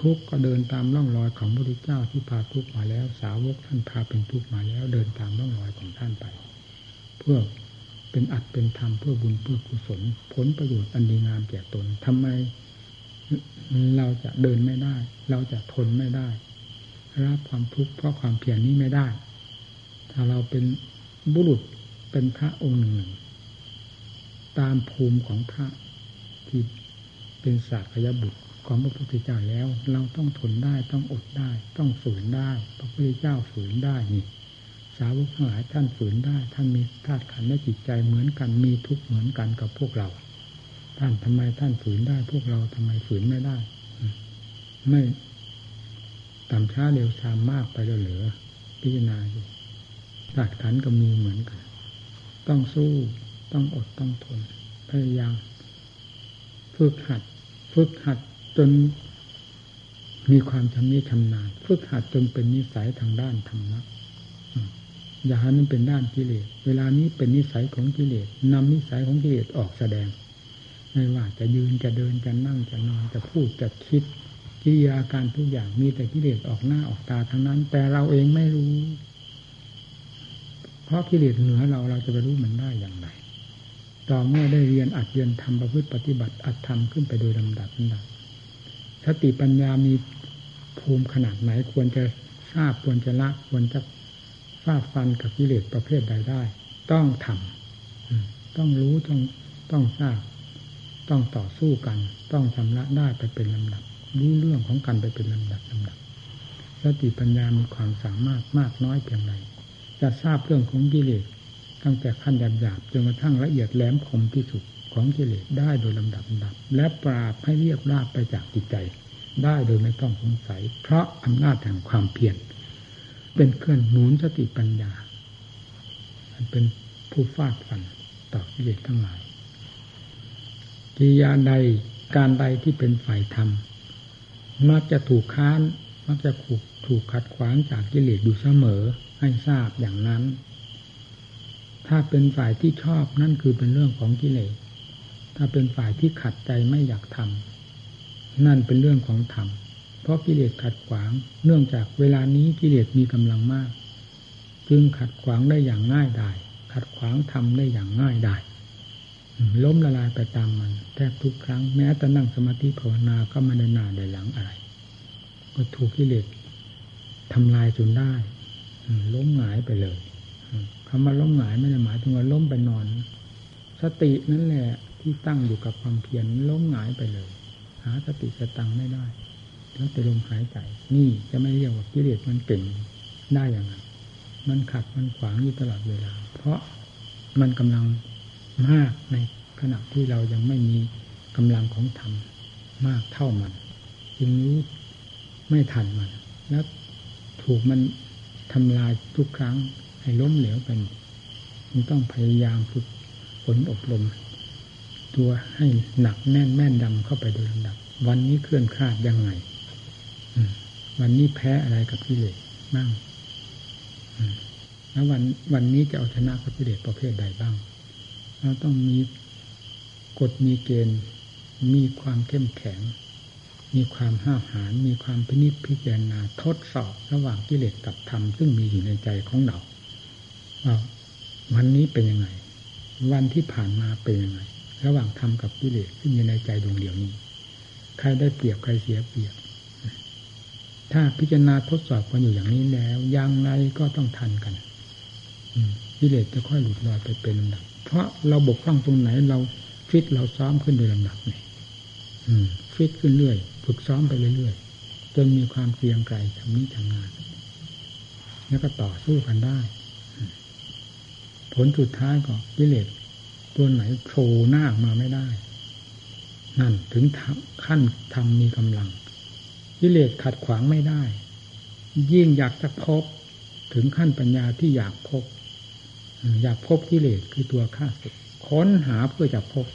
ทุกก็เดินตามร่องรอยของพระพุทธเจ้าที่พาทุกมาแล้ว สาวกท่านพาเป็นทุกมาแล้ว เดินตามร่องรอยของท่านไป เพื่อ เป็นอัดเป็นธรรมเพื่อบุญเพื่อกุศลผลประโยชน์อันดีงามแก่ตนทำไม เราจะเดินไม่ได้ เราจะทนไม่ได้รับความทุกข์เพราะความเพียรนี้ไม่ได้ ถ้าเราเป็นบุรุษเป็นพระองค์หนึ่ง ตามภูมิของพระที่เป็นศาสยบุตรของพระพุทธเจ้าแล้ว เราต้องทนได้ต้องอดได้ ต้องฝืนได้ พระพุทธเจ้าฝืนได้นี่ สาวกทั้งหลายท่านฝืนได้ ท่านมีธาตุขันธ์และจิตใจเหมือนกันมีทุกข์เหมือนกันกับพวกเรา ท่านทำไมท่านฝืนได้ พวกเราทำไมฝืนไม่ได้ ไม่ต่ำช้าเร็วช้ามากไปแล้วเหลือพิจารณาอยู่หลักฐานก็มีเหมือนกัน ต้องสู้ต้องอดต้องทนพยายามฝึกหัด ฝึกหัดจนมีความชำนิชำนาญ ฝึกหัดจนเป็นนิสัยทางด้านธรรมะ อย่าให้มันเป็นด้านกิเลส เวลานี้เป็นนิสัยของกิเลสนำนิสัยของกิเลสออกแสดง ไม่ว่าจะยืนจะเดินจะนั่งจะนอนจะพูดจะคิดกิริยาการทุกอย่างมีแต่กิเลสออกหน้าออกตาทั้งนั้น แต่เราเองไม่รู้ เพราะกิเลสเหนือเราเราจะไปรู้มันได้อย่างไรต่อเมื่อได้เรียนอัดเรียนทำประพฤติปฏิบัติอัดทำขึ้นไปโดยลำดับนั้นสติปัญญามีภูมิขนาดไหนควรจะทราบควรจะละควรจะ ฟาดฟันกับกิเลสประเภทใดได้ ต้องทำต้องรู้ต้องต้องทราบ ต้องต่อสู้กัน ต้องชำระได้ไปเป็นลำดับ รู้เรื่องของกันไปเป็นลำดับลำดับสติปัญญามีความสามารถมากน้อยเพียงไรจะทราบเรื่องของกิเลสตั้งแต่ขั้นหยาบๆจนกระทั่งละเอียดแหลมคมที่สุดของกิเลสได้โดยลำดับลำดับ และปราบให้เรียบราบไปจากจิตใจ ได้โดยไม่ต้องสงสัย เพราะอำนาจแห่งความเพียร เป็นเครื่องหนุนสติปัญญาอันเป็นผู้ฟาดฟันต่อกิเลสทั้งหลายกิริยาใดการใดที่เป็นฝ่ายธรรม มักจะถูกค้าน มักจะถูกถูกขัดขวางจากกิเลสอยู่เสมอให้ทราบอย่างนั้น ถ้าเป็นฝ่ายที่ชอบนั่นคือเป็นเรื่องของกิเลส ถ้าเป็นฝ่ายที่ขัดใจไม่อยากทำนั่นเป็นเรื่องของธรรม เพราะกิเลสขัดขวาง เนื่องจากเวลานี้กิเลสมีกำลังมาก จึงขัดขวางได้อย่างง่ายดายขัดขวางทำได้อย่างง่ายดายล้มละลายไปตามมันแทบทุกครั้งแม้แต่นั่งสมาธิภาวนาก็ไม่ได้นาได้หลังอะไร ก็ถูกกิเลสทำลายจนได้ล้มหงายไปเลยคำว่าล้มหงายไม่ได้หมายถึงว่าล้มไปนอน สตินั่นแหละที่ตั้งอยู่กับความเพียรล้มหงายไปเลย หาสติสตังไม่ได้ แล้วแต่ลมหายใจนี่จะไม่เรียกว่ากิเลสมันเก่งได้อย่างไรมันขัดมันขวางอยู่ตลอดเวลา เพราะมันกำลังมากในขณะที่เรายังไม่มีกำลังของธรรมมากเท่ามัน จึงรู้ไม่ทันมัน แล้วถูกมันทำลายทุกครั้งให้ล้มเหลวไปมันต้องพยายามฝึกฝนอบรม ตัวให้หนักแน่นแม่นดำเข้าไปโดยลำดับ วันนี้เคลื่อนคลาดยังไง วันนี้แพ้อะไรกับกิเลสบ้างแล้ววันวันนี้จะเอาชนะกับกิเลสประเภทใดบ้างเราต้องมีกฎมีเกณฑ์ มีความเข้มแข็ง มีความห้าวหาญมีความพินิจพิจารณาทดสอบระหว่างกิเลสกับธรรมซึ่งมีอยู่ในใจของเราว่าวันนี้เป็นยังไง วันที่ผ่านมาเป็นยังไง ระหว่างธรรมกับกิเลสซึ่งอยู่ในใจดวงเดียวนี้ ใครได้เปรียบใครเสียเปรียบ ถ้าพิจารณาทดสอบกันอยู่อย่างนี้แล้วยังไงก็ต้องทันกันกิเลสจะค่อยหลุดลอยไปเป็นลำดับ เพราะเราบกพร่องตรงไหนเราฟิตเราซ้อมขึ้นโดยลำดับนี่ฟิตขึ้นเรื่อย ฝึกซ้อมไปเรื่อยๆจนมีความเพียงไกลทำนี้ทำงาน แล้วก็ต่อสู้กันได้ ผลสุดท้ายก็กิเลสตัวไหนโผล่หน้ามาไม่ได้ นั่นถึงขั้นทำมีกำลัง กิเลสขัดขวางไม่ได้ ยิ่งอยากจะพบถึงขั้นปัญญาที่อยากพบ อยากพบกิเลสคือตัวข้าศึกค้นหาเพื่อจะพบ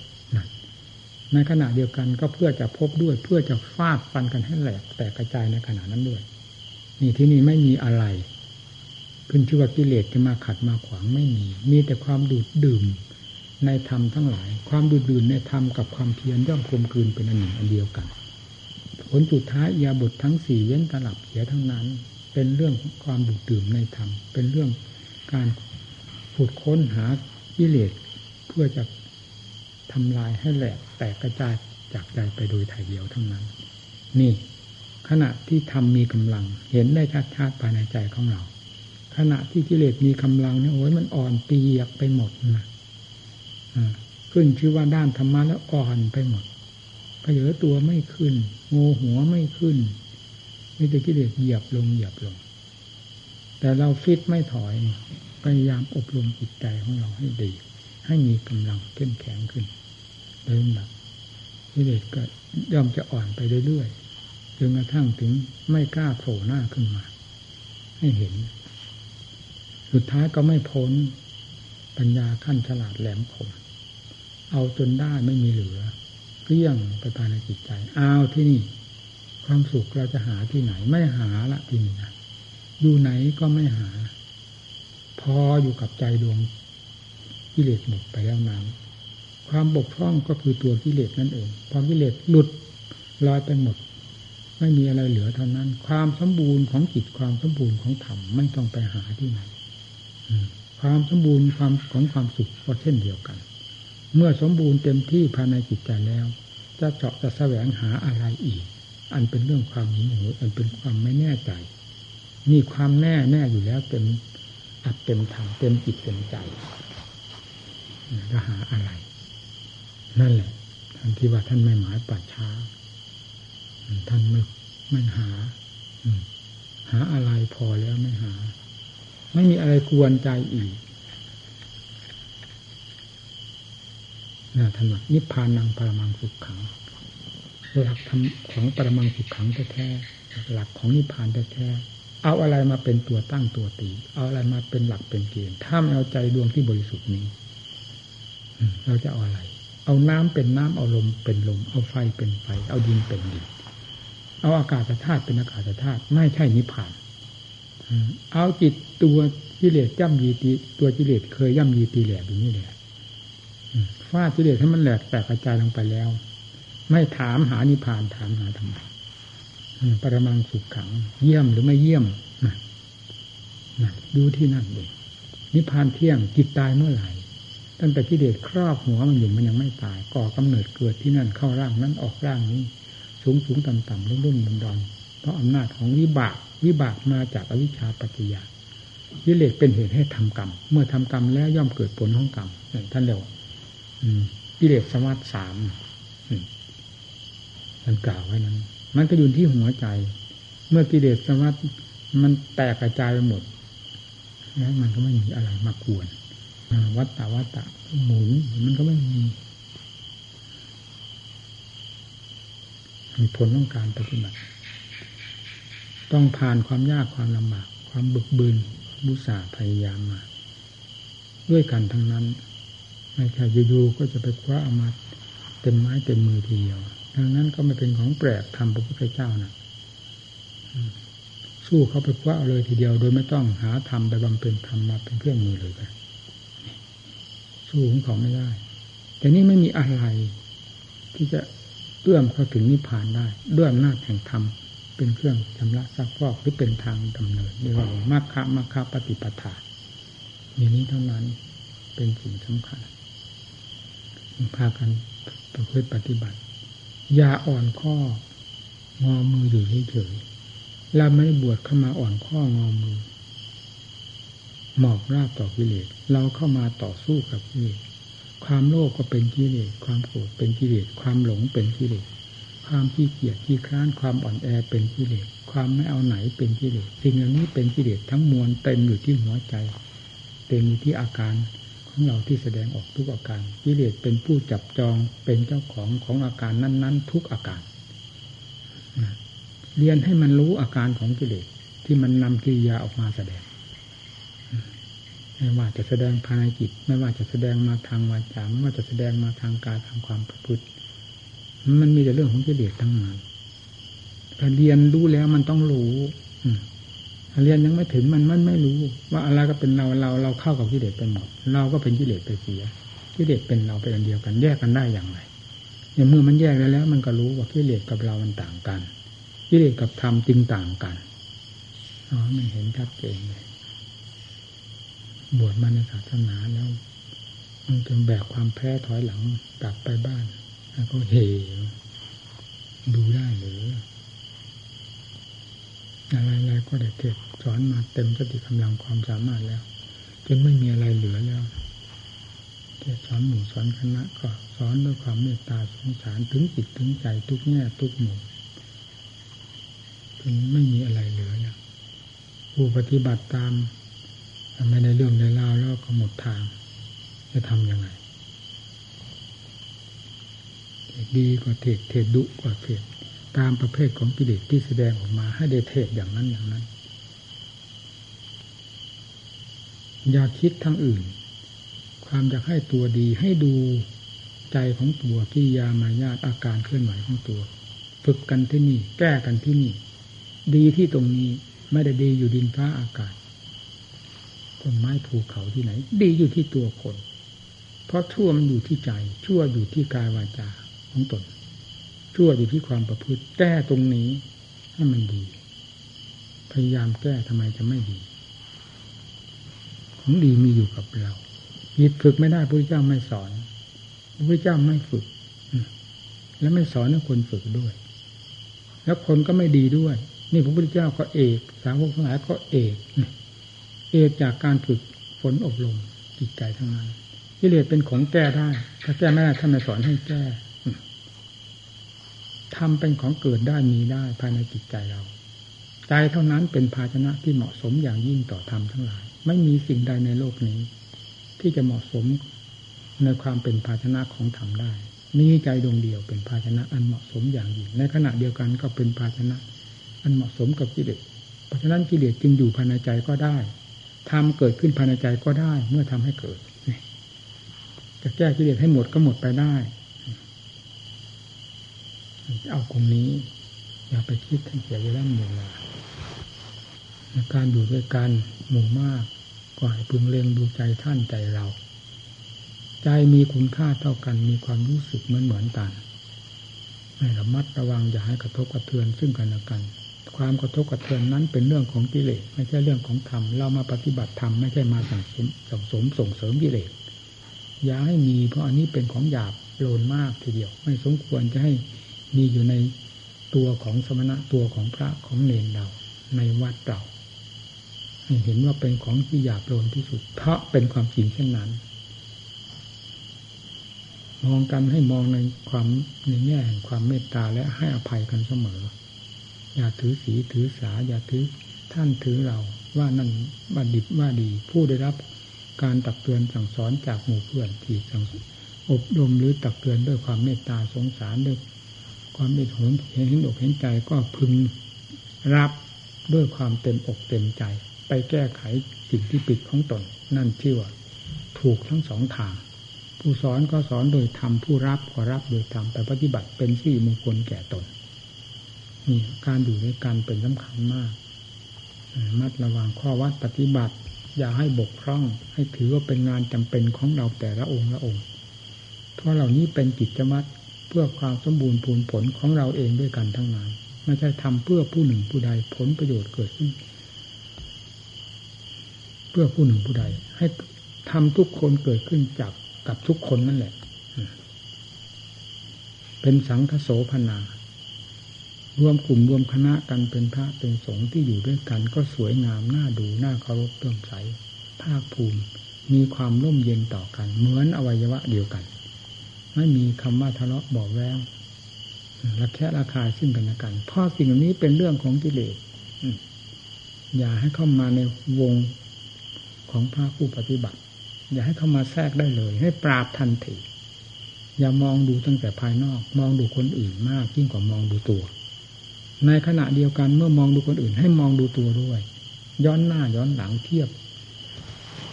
ในขณะเดียวกันก็เพื่อจะพบด้วย เพื่อจะฟาดฟันกันให้แหลกแตกกระจายในขณะนั้นด้วย นี่ที่นี่ไม่มีอะไร ขึ้นชื่อว่ากิเลสจะมาขัดมาขวางไม่มี มีแต่ความดูดดื่มในธรรมทั้งหลาย ความดูดดื่มในธรรมกับความเพียรย่อมกลมกลืนเป็นอันหนึ่งอันเดียวกัน ผลสุดท้ายยาบททั้งสี่เว้นตลับเสียทั้งนั้น เป็นเรื่องความดูดดื่มในธรรม เป็นเรื่องการขุดค้นหากิเลสเพื่อจะทำลายให้แหลกแตกกระจายจากใจไปโดยถ่ายเดียวทั้งนั้น นี่ขณะที่ทำมีกำลัง เห็นได้ชัดชาติภายในใจของเรา ขณะที่กิเลสมีกำลังเนี่ยโอ้ยมันอ่อนเปียกไปหมดนะขึ้นชื่อว่าด้านธรรมะแล้วอ่อนไปหมด เผยตัวไม่ขึ้นโงหัวไม่ขึ้นมีแต่กิเลสเหยียบลงเหยียบลง แต่เราฟิตไม่ถอยพยายามอบรมจิตใจของเราให้ดี ให้มีกำลังเข้มแข็งขึ้นโดยลำดับกิเลสก็ย่อมจะอ่อนไปเรื่อยๆจนกระทั่งถึงไม่กล้าโผล่หน้าขึ้นมา ให้เห็น สุดท้ายก็ไม่พ้นปัญญาขั้นฉลาดแหลมคมเอาจนได้ไม่มีเหลือ เลี้ยงไปภายในจิตใจเอาที่นี่ ความสุขเราจะหาที่ไหน ไม่หาละที่นี่นะอยู่ไหนก็ไม่หา พออยู่กับใจดวงกิเลสหมดไปแล้วนั้นความบกพร่องก็คือตัวกิเลสนั่นเองพอกิเลสหลุดลอยไปหมด ไม่มีอะไรเหลือเท่านั้น ความสมบูรณ์ของจิตความสมบูรณ์ของธรรมไม่ต้องไปหาที่ไหนความสมบูรณ์ความของความสุขก็เช่นเดียวกัน เมื่อสมบูรณ์เต็มที่ภายในจิตใจแล้ว จะเจาะจะแสวงหาอะไรอีก อันเป็นเรื่องความหิวโหยอันเป็นความไม่แน่ใจ มีความแน่แน่อยู่แล้วเต็มอัดเต็มถังเต็มจิตเต็มใจจะหาอะไร นั่นแหละท่านที่ว่าท่านไม่หมายปัจช้า ท่านไม่ไม่หาหาอะไรพอแล้วไม่หา ไม่มีอะไรกวนใจอีก นะท่านว่านิพพานังปรมังสุขขังหลักของปรมังสุขขังแท้ๆหลักของนิพพานแท้ๆเอาอะไรมาเป็นตัวตั้งตัวตี เอาอะไรมาเป็นหลักเป็นเกณฑ์ถ้าไม่เอาใจดวงที่บริสุทธิ์นี้เราจะเอาอะไร เอาน้ำเป็นน้ำเอาลมเป็นลม เอาไฟเป็นไฟ เอาดินเป็นดินเอาอากาศธาตุเป็นอากาศธาตุไม่ใช่นิพพานเอาจิตตัวกิเลสย่ำยีตีตัวกิเลสเคยย่ำยีตีแหลกอยู่นี่แหละ ฟาดกิเลสให้มันแหลกแตกกระจายลงไปแล้ว ไม่ถามหานิพพานถามหาทำไมปรมังสุขขัง เยี่ยมหรือไม่เยี่ยมนะดูที่นั่นเลยนิพพานเที่ยงจิตตายเมื่อไหร่ตั้งแต่กิเลสครอบหัวมันอยู่มันยังไม่ตาย ก่อกำเนิดเกิดที่นั่นเข้าร่างนั้นออกร่างนี้ สูงสูงต่ำต่ำรุ่นรุ่นดอนดอนเพราะอำนาจของวิบากวิบากมาจากอวิชชาปัจจยากิเลสเป็นเหตุให้ทำกรรม เมื่อทำกรรมแล้วย่อมเกิดผลของกรรมท่านเรียกว่า กิเลสสมัติสามท่านกล่าวไว้นั้น มันก็อยู่ที่หัวใจ เมื่อกิเลสสมัติมันแตกกระจายไปหมด แล้วมันก็ไม่มีอะไรมากวนวัตตาวัตตะหมุนมันก็ไม่มีมีผลของการปฏิบัติ ต้องผ่านความยากความลำบาก ความบึกบืนบุษาพยายามมา ด้วยกันทั้งนั้น ไม่ใช่อยู่ๆก็จะไปคว้าเอามาเต็มไม้เต็มมือทีเดียวดังนั้นก็ไม่เป็นของแปลกทำพระพุทธเจ้านะสู้เขาไปคว้าเอาเลยทีเดียว โดยไม่ต้องหาทำไปบำเพ็ญทำมาเป็นเครื่องมือเลยไปสู้ของเขาไม่ได้ แต่นี่ไม่มีอะไร ที่จะเอื้อมเข้าถึงนิพพานได้ ด้วยอำนาจแห่งธรรมเป็นเครื่องชำระซักฟอกหรือเป็นทางดำเนินเรียกว่ามรรคมรรคปฏิปทามีนี้เท่านั้นเป็นสิ่งสำคัญ พากันประพฤติปฏิบัติ อย่าอ่อนข้องอมืออยู่เฉยๆเราไม่ได้บวชเข้ามาอ่อนข้องอมือ หมอบราบต่อกิเลสเราเข้ามาต่อสู้กับกิเลสความโลภก็เป็นกิเลสความโกรธเป็นกิเลสความหลงเป็นกิเลสความขี้เกียจขี้คร้านความอ่อนแอเป็นกิเลสความไม่เอาไหนเป็นกิเลสสิ่งเหล่านี้เป็นกิเลสทั้งมวลเต็มอยู่ที่หัวใจ เต็มอยู่ที่อาการ ของเราที่แสดงออกทุกอาการกิเลสเป็นผู้จับจองเป็นเจ้าของของอาการนั้น ๆ ทุกอาการเรียนให้มันรู้อาการของกิเลสที่มันนำกิริยาออกมาแสดง ไม่ว่าจะแสดงภายในจิต ไม่ว่าจะแสดงมาทางวาจาไม่ว่าจะแสดงมาทางกายทางความประพฤติมันมีแต่เรื่องของกิเลสทั้งนั้นถ้าเรียนรู้แล้วมันต้องรู้ เรียนยังไม่ถึงมันมันไม่รู้ ว่าอะไรก็เป็นเราเราเราเข้ากับกิเลสไปหมดเราก็เป็นกิเลสไปเสียกิเลสเป็นเราเป็นอันเดียวกันแยกกันได้อย่างไรเนี่ยเมื่อมันแยกแล้วแล้ว มันก็รู้ว่ากิเลสกับเรามันต่างกันกิเลสกับธรรมจริงต่างกันอ๋อมันเห็นชัดเจนเลยบวชมาในศาสนาแล้ว มันจนแบกความแพ้ถอยหลังกลับไปบ้านแล้วก็เฮดูได้หรือ อะไรๆก็ได้เทศสอนมาเต็มสติกำลังความสามารถแล้ว จนไม่มีอะไรเหลือแล้วเทศสอนหมู่สอนคณะก็สอนด้วยความเมตตาสงสารถึงจิตถึงใจทุกแง่ทุกหมู่จนไม่มีอะไรเหลือแล้วผู้ปฏิบัติตามไม่ได้เรื่องในราวแล้วก็หมดทาง จะทำยังไงดีกว่าเทศเทศดุกว่าเทศ ตามประเภทของกิเลสที่แสดงออกมาให้ได้เทศอย่างนั้นอย่างนั้น อย่าคิดทางอื่น ความอยากให้ตัวดีให้ดูใจของตัวกิริยามายาตอาการเคลื่อนไหวของตัว ฝึกกันที่นี่ แก้กันที่นี่ ดีที่ตรงนี้ไม่ได้ดีอยู่ดินฟ้าอากาศต้นไม้ภูเขาที่ไหน ดีอยู่ที่ตัวคน เพราะชั่วมันอยู่ที่ใจ ชั่วอยู่ที่กายวาจาของตน ชั่วอยู่ที่ความประพฤติแก้ตรงนี้ให้มันดี พยายามแก้ทำไมจะไม่ดี ของดีมีอยู่กับเรายิดฝึกไม่ได้พระเจ้าไม่สอนพระเจ้าไม่ฝึก แล้วไม่สอนให้คนฝึกด้วย แล้วคนก็ไม่ดีด้วย นี่พระพุทธเจ้าก็เอก สาวกทั้งหลายก็เอกเอกจากการฝึกฝนอบรมจิตใจทั้งนั้นกิเลสเป็นของแก้ได้ ถ้าแก้ไม่ได้ท่านไม่สอนให้แก้ ทำเป็นของเกิดได้มีได้ภายในจิตใจเรา ใจเท่านั้นเป็นภาชนะที่เหมาะสมอย่างยิ่งต่อธรรมทั้งหลาย ไม่มีสิ่งใดในโลกนี้ ที่จะเหมาะสมในความเป็นภาชนะของธรรมได้มีใจดวงเดียวเป็นภาชนะอันเหมาะสมอย่างยิ่งในขณะเดียวกันก็เป็นภาชนะ อันเหมาะสมกับกิเลสเพราะฉะนั้นกิเลสจึงอยู่ภายในใจก็ได้ทำเกิดขึ้นภายในใจก็ได้ เมื่อทำให้เกิดจะแก้กิเลสให้หมดก็หมดไปได้ เอาตรงนี้ อย่าไปคิดทั้งเสียเวลาเวลาในการอยู่ด้วยกันหมู่มากก็ให้พึงเล็งดูใจท่านใจเรา ใจมีคุณค่าเท่ากันมีความรู้สึกเหมือนเหมือนกันให้ระมัดระวังอย่าให้กระทบกระเทือนซึ่งกันและกัน ความกระทบกระเทือนนั้นเป็นเรื่องของกิเลสไม่ใช่เรื่องของธรรมเรามาปฏิบัติธรรมไม่ใช่มาสั่งสมส่งสมส่งเสริมกิเลสอย่าให้มีเพราะอันนี้เป็นของหยาบโลนมากทีเดียว ไม่สมควรจะให้ มีอยู่ในตัวของสมณะตัวของพระของเนรเราในวัดเราเห็นว่าเป็นของที่หยาบโลนที่สุด เพราะเป็นความจริงเช่นนั้น มองกันให้มองในความในแง่แห่งความเมตตาและให้อภัยกันเสมอ อย่าถือสีถือสา อย่าถือท่านถือเราว่านั่นบัดิบว่าดี ผู้ได้รับการตักเตือนสั่งสอนจากหมู่เพื่อนที่สั่งอบรมหรือตักเตือนด้วยความเมตตาสงสารด้วย ความเมตตาเห็นเห็นอกเห็นใจก็พึงรับด้วยความเต็มอกเต็มใจ ไปแก้ไขสิ่งที่ปิดของตน นั่นชื่อว่าถูกทั้งสองทาง ผู้สอนก็สอนโดยธรรมผู้รับก็รับโดยธรรมไปปฏิบัติเป็นสี่มงคลแก่ตนนี่การอยู่ด้วยกันเป็นสำคัญมาก มัดระวังข้อวัดปฏิบัติ อย่าให้บกพร่อง ให้ถือว่าเป็นงานจำเป็นของเราแต่ละองค์ละองค์ เพราะเหล่านี้เป็นกิจมัด เพื่อความสมบูรณ์ผลผลของเราเองด้วยกันทั้งนั้นไม่ใช่ทำเพื่อผู้หนึ่งผู้ใดผลประโยชน์เกิดขึ้น เพื่อผู้หนึ่งผู้ใด ให้ทำทุกคนเกิดขึ้นจากกับทุกคนนั่นแหละ เป็นสังคโสพนารวมกลุ่มรวมคณะกันเป็นพระเป็นสงฆ์ที่อยู่ด้วยกัน ก็สวยงามน่าดูน่าเคารพเลื่มใส ภาคภูมิ มีความร่มเย็นต่อกัน เหมือนอวัยวะเดียวกัน ไม่มีคำว่าทะเลาะบอกแวงระแคะระคายซึ่งกันและกันเพราะสิ่งนี้เป็นเรื่องของกิเลสอย่าให้เข้ามาในวงของพระผู้ปฏิบัติ อย่าให้เข้ามาแทรกได้เลย ให้ปราบทันทีอย่ามองดูตั้งแต่ภายนอก มองดูคนอื่นมากยิ่งกว่ามองดูตัว ในขณะเดียวกันเมื่อมองดูคนอื่น ให้มองดูตัวด้วย ย้อนหน้าย้อนหลังเทียบ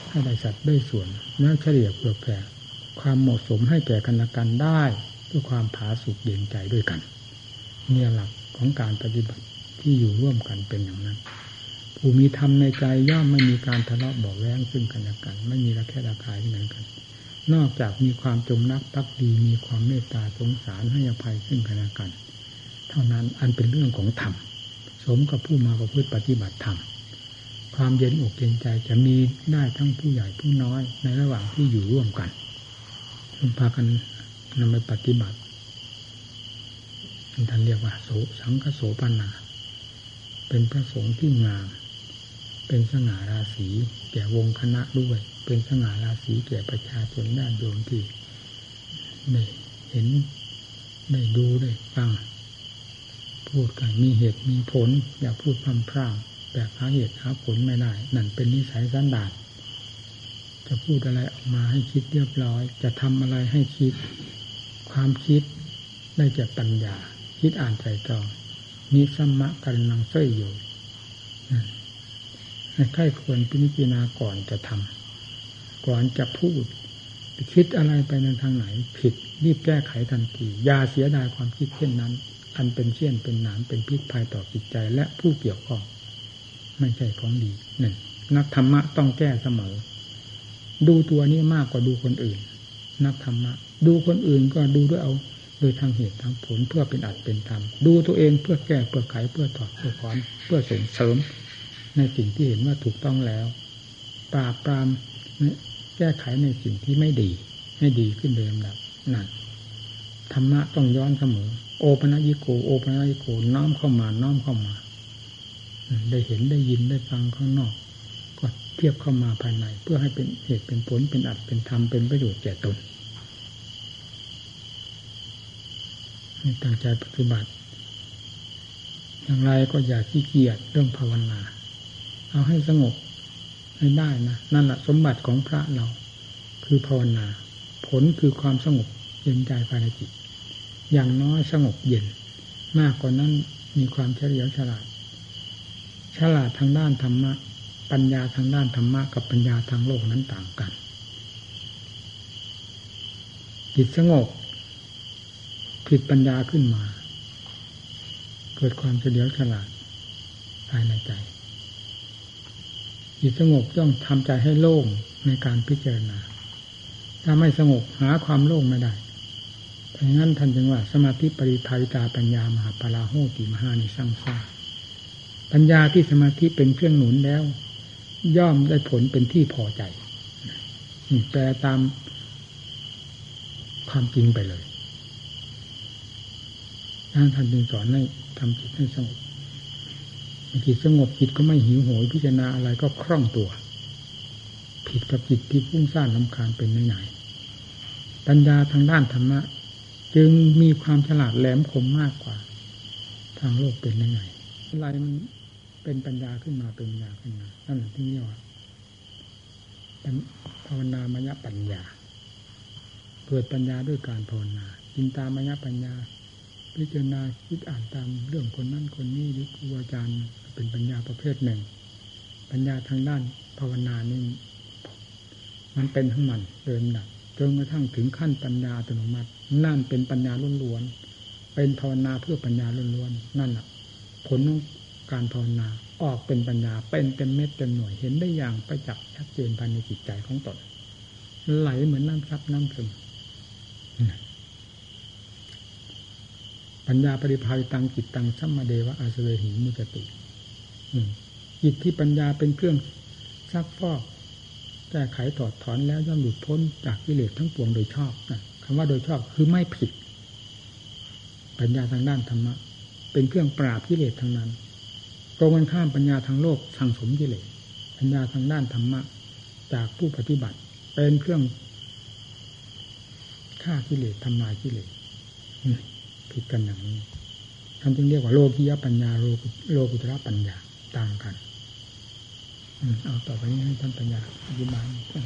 ให้ได้สัดได้ส่วนแล้วเฉลี่ยเปลือกแผ่ ความเหมาะสมให้แก่กันและกันได้ด้วยความผาสุกเย็นใจด้วยกันเนี่ยหลักของการปฏิบัติที่อยู่ร่วมกันเป็นอย่างนั้นผู้มีธรรมในใจย่อมไม่มีการทะเลาะบอกแว้งซึ่งกันและกัน ไม่มีระแคะระคายที่ไหนกัน นอกจากมีความจงรักภักดีมีความเมตตาสงสารให้อภัยซึ่งกันและกัน เท่านั้นอันเป็นเรื่องของธรรมสมกับผู้มาประพฤติปฏิบัติธรรมความเย็นอกเย็นใจจะมีได้ทั้งผู้ใหญ่ผู้น้อยในระหว่างที่อยู่ร่วมกัน พากันนำไปปฏิบัติท่านเรียกว่า โสสังคโสปนา เป็นพระสงฆ์ที่งาม เป็นสง่าราศีแก่วงคณะด้วย เป็นสง่าราศีแก่ประชาชนญาติโยมที่ได้เห็นได้ดูได้ฟัง พูดกันมีเหตุมีผล อย่าพูดพร่ำพร่ำแบบหาเหตุหาผลไม่ได้ นั่นเป็นนิสัยสันดาน จะพูดอะไรออกมาให้คิดเรียบร้อย จะทำอะไรให้คิด ความคิดได้จากปัญญา คิดอ่านใจตรองมีสมะกันนังเสยอยู่ให้ใครควรพิจารณาก่อนจะทำก่อนจะพูดคิดอะไรไปในทางไหน ผิดรีบแก้ไขทันทีอย่าเสียดายความคิดเช่นนั้น อันเป็นเชี่ยนเป็นหนามเป็นพิษภัยต่อจิตใจและผู้เกี่ยวข้องไม่ใช่ของดีหนึ่งนักธรรมะต้องแก้เสมอ ดูตัวนี้มากกว่าดูคนอื่น นักธรรมะ ดูคนอื่นก็ดูด้วยเอา โดยทางเหตุทางผลเพื่อเป็นอัดเป็นธรรม ดูตัวเองเพื่อแก้เพื่อไขเพื่อถอดเพื่อถอนเพื่อส่งเสริม ในสิ่งที่เห็นว่าถูกต้องแล้ว ปราบปรามแก้ไขในสิ่งที่ไม่ดี ให้ดีขึ้นเดิมดับนั่นธรรมะต้องย้อนเสมอ โอปนัญิโกโอปนัญิโกน้อมเข้ามาน้อมเข้ามา ได้เห็นได้ยินได้ฟังข้างนอก ก็เทียบเข้ามาภายใน เพื่อให้เป็นเหตุเป็นผลเป็นอัดเป็นธรรมเป็นประโยชน์แก่ตนให้ตั้งใจปฏิบัติ อย่างไรก็อย่าขี้เกียจเรื่องภาวนา เอาให้สงบให้ได้นะนั่นแหละสมบัติของพระเรา คือภาวนา ผลคือความสงบเย็นใจภายในจิต อย่างน้อยสงบเย็น มากกว่านั้นมีความเฉลียวฉลาด ฉลาดทางด้านธรรมะ ปัญญาทางด้านธรรมะกับปัญญาทางโลกนั้นต่างกันจิตสงบผิดปัญญาขึ้นมา เกิดความเฉลียวฉลาดภายในใจจิตสงบต้องทำใจให้โล่งในการพิจารณา ถ้าไม่สงบหาความโล่งไม่ได้เพราะงั้นท่านจึงว่า สมาธิปริภาวิตาปัญญามหาปราโหติมหานิสังสาปัญญาที่สมาธิเป็นเครื่องหนุนแล้ว ย่อมได้ผลเป็นที่พอใจแปลตามความจริงไปเลยท่านท่านจึงสอนให้ทำจิตให้สงบจิตสงบจิตก็ไม่หิวโหยพิจารณาอะไรก็คล่องตัว ผิดกับจิตที่ฟุ้งซ่านลำคาญเป็นไหนๆปัญญาทางด้านธรรมะ จึงมีความฉลาดแหลมคมมากกว่า ทางโลกเป็นไหนๆอะไรมัน เป็นปัญญาขึ้นมาเป็นปัญญาขึ้นมานั่นที่เรียกว่าเป็นภาวนามยปัญญา เกิดปัญญาด้วยการภาวนาจินตามยปัญญา พิจารณาคิดอ่านตามเรื่องคนนั้นคนนี้หรือครูอาจารย์เป็นปัญญาประเภทหนึ่ง ปัญญาทางด้านภาวนานี่มันเป็นทั้งมันเดินหนักจนกระทั่งถึงขั้นปัญญาอัตโนมัติ นั่นเป็นปัญญาล้วนๆเป็นภาวนาเพื่อปัญญาล้วนๆนั่นแหละผล การภาวนาออกเป็นปัญญาเป็นเต็มเม็ดเต็มหน่วยเห็นได้อย่างประจักษ์ชัดเจนภายในจิตใจของตนไหลเหมือนน้ำซับน้ำซึมปัญญาปริภาวิตังจิตตังสัมมาเดวะอาสเวหิมุจติจิตที่ปัญญาเป็นเครื่องซักฟอกแก้ไขถอดถอนแล้วย่อมหลุดพ้นจากกิเลสทั้งปวงโดยชอบนะคำว่าโดยชอบคือไม่ผิด ปัญญาทางด้านธรรมะ เป็นเครื่องปราบกิเลสทั้งนั้น ตรงกันข้ามปัญญาทางโลกทางสมกิเลสปัญญาทางด้านธรรมะ จากผู้ปฏิบัติเป็นเครื่องฆ่ากิเลสทำลายกิเลสผิดกันอย่างนี้ท่านจึงเรียกว่าโลกียปัญญาโลกุตระปัญญาต่างกันเอาต่อไปนี้ให้ท่านปัญญาอธิบายให้ฟัง